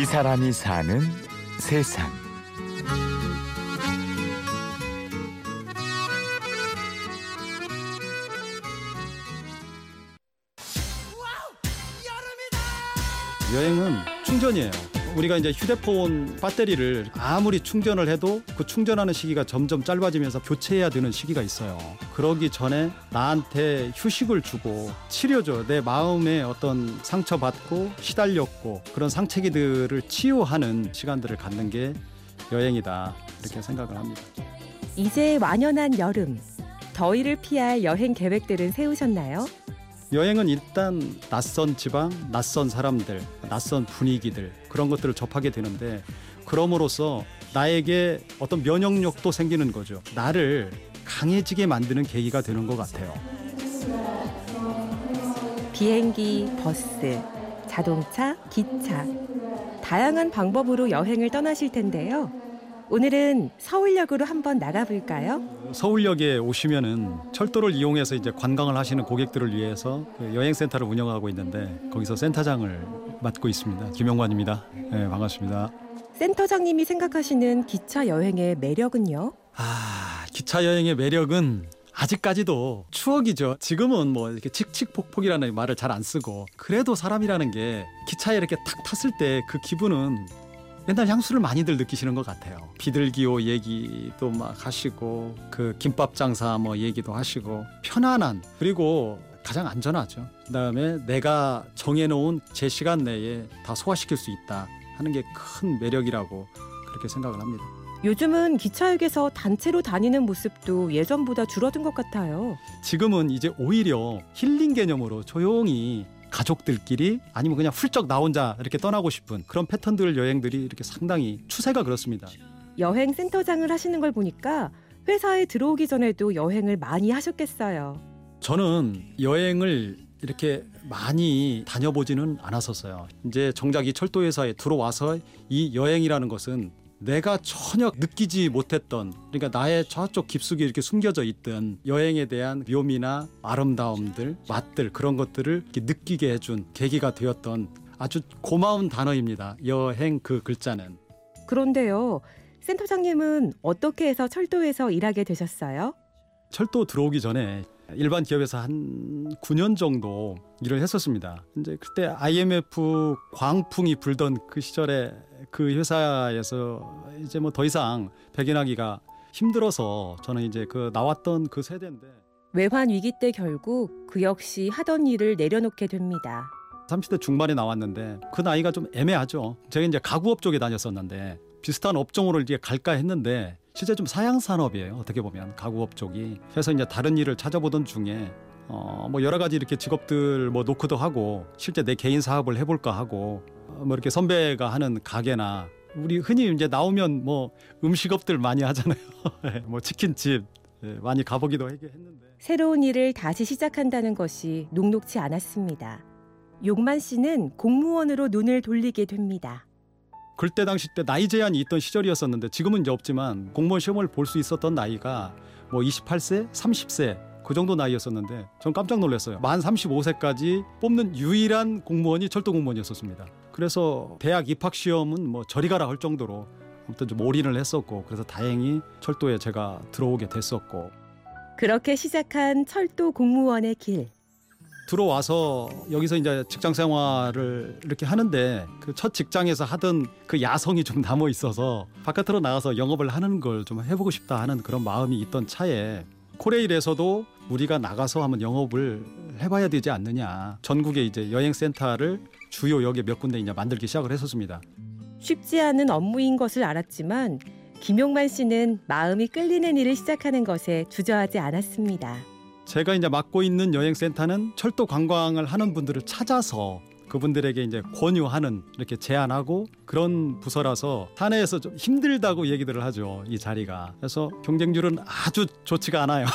이 사람이 사는 세상. 여행은 충전이에요. 우리가 이제 휴대폰 배터리를 아무리 충전을 해도 그 충전하는 시기가 점점 짧아지면서 교체해야 되는 시기가 있어요. 그러기 전에 나한테 휴식을 주고 치료줘. 내 마음에 어떤 상처받고 시달렸고 그런 상처기들을 치유하는 시간들을 갖는 게 여행이다. 이렇게 생각을 합니다. 이제 완연한 여름. 더위를 피할 여행 계획들은 세우셨나요? 여행은 일단 낯선 지방, 낯선 사람들, 낯선 분위기들 그런 것들을 접하게 되는데 그럼으로써 나에게 어떤 면역력도 생기는 거죠. 나를 강해지게 만드는 계기가 되는 것 같아요. 비행기, 버스, 자동차, 기차. 다양한 방법으로 여행을 떠나실 텐데요. 오늘은 서울역으로 한번 나가볼까요? 서울역에 오시면은 철도를 이용해서 이제 관광을 하시는 고객들을 위해서 그 여행센터를 운영하고 있는데 거기서 센터장을 맡고 있습니다. 김영관입니다. 네, 반갑습니다. 센터장님이 생각하시는 기차 여행의 매력은요? 아, 기차 여행의 매력은 아직까지도 추억이죠. 지금은 뭐 이렇게 칙칙폭폭이라는 말을 잘 안 쓰고 그래도 사람이라는 게 기차에 이렇게 탁 탔을 때 그 기분은 맨날 향수를 많이들 느끼시는 것 같아요. 비둘기호 얘기도 막 하시고 그 김밥 장사 뭐 얘기도 하시고 편안한 그리고 가장 안전하죠. 그다음에 내가 정해놓은 제 시간 내에 다 소화시킬 수 있다 하는 게 큰 매력이라고 그렇게 생각을 합니다. 요즘은 기차역에서 단체로 다니는 모습도 예전보다 줄어든 것 같아요. 지금은 이제 오히려 힐링 개념으로 조용히 가족들끼리 아니면 그냥 훌쩍 나 혼자 이렇게 떠나고 싶은 그런 패턴들 여행들이 이렇게 상당히 추세가 그렇습니다. 여행 센터장을 하시는 걸 보니까 회사에 들어오기 전에도 여행을 많이 하셨겠어요. 저는 여행을 이렇게 많이 다녀보지는 않았었어요. 이제 정작 이 철도 회사에 들어와서 이 여행이라는 것은 내가 전혀 느끼지 못했던 그러니까 나의 저쪽 깊숙이 이렇게 숨겨져 있던 여행에 대한 묘미나 아름다움들, 맛들 그런 것들을 느끼게 해준 계기가 되었던 아주 고마운 단어입니다. 여행 그 글자는. 그런데요. 센터장님은 어떻게 해서 철도에서 일하게 되셨어요? 철도 들어오기 전에 일반 기업에서 한 9년 정도 일을 했었습니다. 이제 그때 IMF 광풍이 불던 그 시절에 그 회사에서 이제 뭐 더 이상 백인하기가 힘들어서 저는 이제 그 나왔던 그 세대인데 외환 위기 때 결국 그 역시 하던 일을 내려놓게 됩니다. 30대 중반에 나왔는데 그 나이가 좀 애매하죠. 제가 이제 가구업 쪽에 다녔었는데 비슷한 업종으로 이제 갈까 했는데 실제 좀 사양 산업이에요. 어떻게 보면 가구업 쪽이. 그래서 이제 다른 일을 찾아보던 중에 어 뭐 여러 가지 이렇게 직업들 뭐 노크도 하고 실제 내 개인 사업을 해볼까 하고 어, 뭐 이렇게 선배가 하는 가게나 우리 흔히 이제 나오면 뭐 음식업들 많이 하잖아요. 뭐 치킨집 예, 많이 가보기도 했는데 새로운 일을 다시 시작한다는 것이 녹록치 않았습니다. 용만 씨는 공무원으로 눈을 돌리게 됩니다. 그때 당시 때 나이 제한이 있던 시절이었었는데 지금은 이제 없지만 공무원 시험을 볼 수 있었던 나이가 뭐 28세, 30세 그 정도 나이였었는데 전 깜짝 놀랐어요. 만 35세까지 뽑는 유일한 공무원이 철도 공무원이었었습니다. 그래서 대학 입학 시험은 뭐 저리 가라 할 정도로 아무튼 좀 올인을 했었고 그래서 다행히 철도에 제가 들어오게 됐었고 그렇게 시작한 철도 공무원의 길. 들어와서 여기서 이제 직장 생활을 이렇게 하는데 그 첫 직장에서 하던 그 야성이 좀 남아 있어서 바깥으로 나가서 영업을 하는 걸 좀 해보고 싶다 하는 그런 마음이 있던 차에 코레일에서도 우리가 나가서 한번 영업을 해봐야 되지 않느냐 전국에 이제 여행 센터를 주요 역에 몇 군데 이제 만들기 시작을 했었습니다. 쉽지 않은 업무인 것을 알았지만 김용만 씨는 마음이 끌리는 일을 시작하는 것에 주저하지 않았습니다. 제가 이제 맡고 있는 여행 센터는 철도 관광을 하는 분들을 찾아서 그분들에게 이제 권유하는 이렇게 제안하고 그런 부서라서 사내에서 좀 힘들다고 얘기들을 하죠 이 자리가 그래서 경쟁률은 아주 좋지가 않아요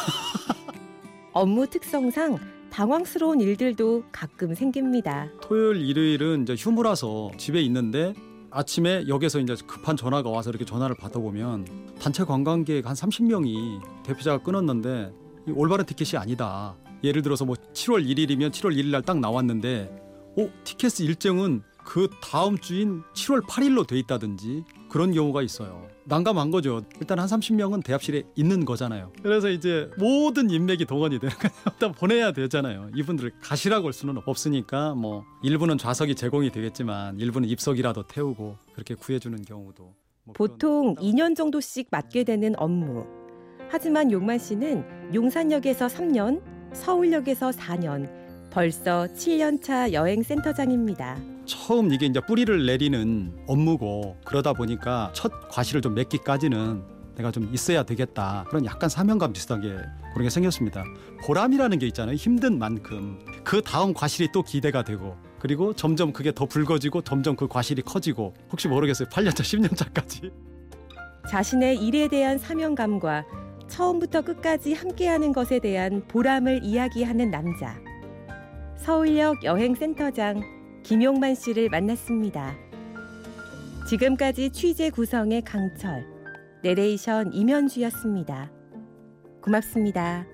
업무 특성상 당황스러운 일들도 가끔 생깁니다. 토요일 일요일은 이제 휴무라서 집에 있는데 아침에 역에서 이제 급한 전화가 와서 이렇게 전화를 받아보면 단체 관광객 한 30명이 대표자가 끊었는데 이 올바른 티켓이 아니다. 예를 들어서 뭐 7월 1일이면 7월 1일 날 딱 나왔는데 어 티켓 일정은 그 다음 주인 7월 8일로 돼 있다든지 그런 경우가 있어요. 난감한 거죠. 일단 한 30명은 대합실에 있는 거잖아요. 그래서 이제 모든 인맥이 동원이 되는 거예요. 일단 보내야 되잖아요. 이분들을 가시라고 할 수는 없으니까 뭐 일부는 좌석이 제공이 되겠지만 일부는 입석이라도 태우고 그렇게 구해주는 경우도 뭐 보통 그런- 2년 정도씩 맡게 되는 업무. 하지만 용만 씨는 용산역에서 3년, 서울역에서 4년, 벌써 7년 차 여행 센터장입니다. 처음 이게 이제 뿌리를 내리는 업무고 그러다 보니까 첫 과실을 좀 맺기까지는 내가 좀 있어야 되겠다. 그런 약간 사명감 비슷하게 그런 게 생겼습니다. 보람이라는 게 있잖아요. 힘든 만큼. 그 다음 과실이 또 기대가 되고. 그리고 점점 그게 더 붉어지고 점점 그 과실이 커지고. 혹시 모르겠어요. 8년차 10년차까지. 자신의 일에 대한 사명감과 처음부터 끝까지 함께하는 것에 대한 보람을 이야기하는 남자. 서울역 여행센터장 김용만 씨를 만났습니다. 지금까지 취재 구성의 강철, 내레이션 임현주였습니다. 고맙습니다.